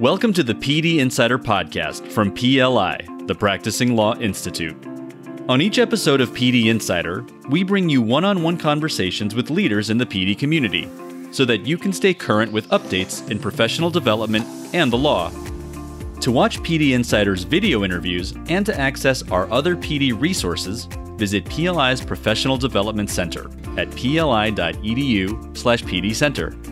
Welcome to the PD Insider Podcast from PLI, the Practicing Law Institute. On each episode of PD Insider, we bring you one on one conversations with leaders in the PD community so that you can stay current with updates in professional development and the law. To watch PD Insider's video interviews and to access our other PD resources, visit PLI's Professional Development Center at pli.edu/pdcenter.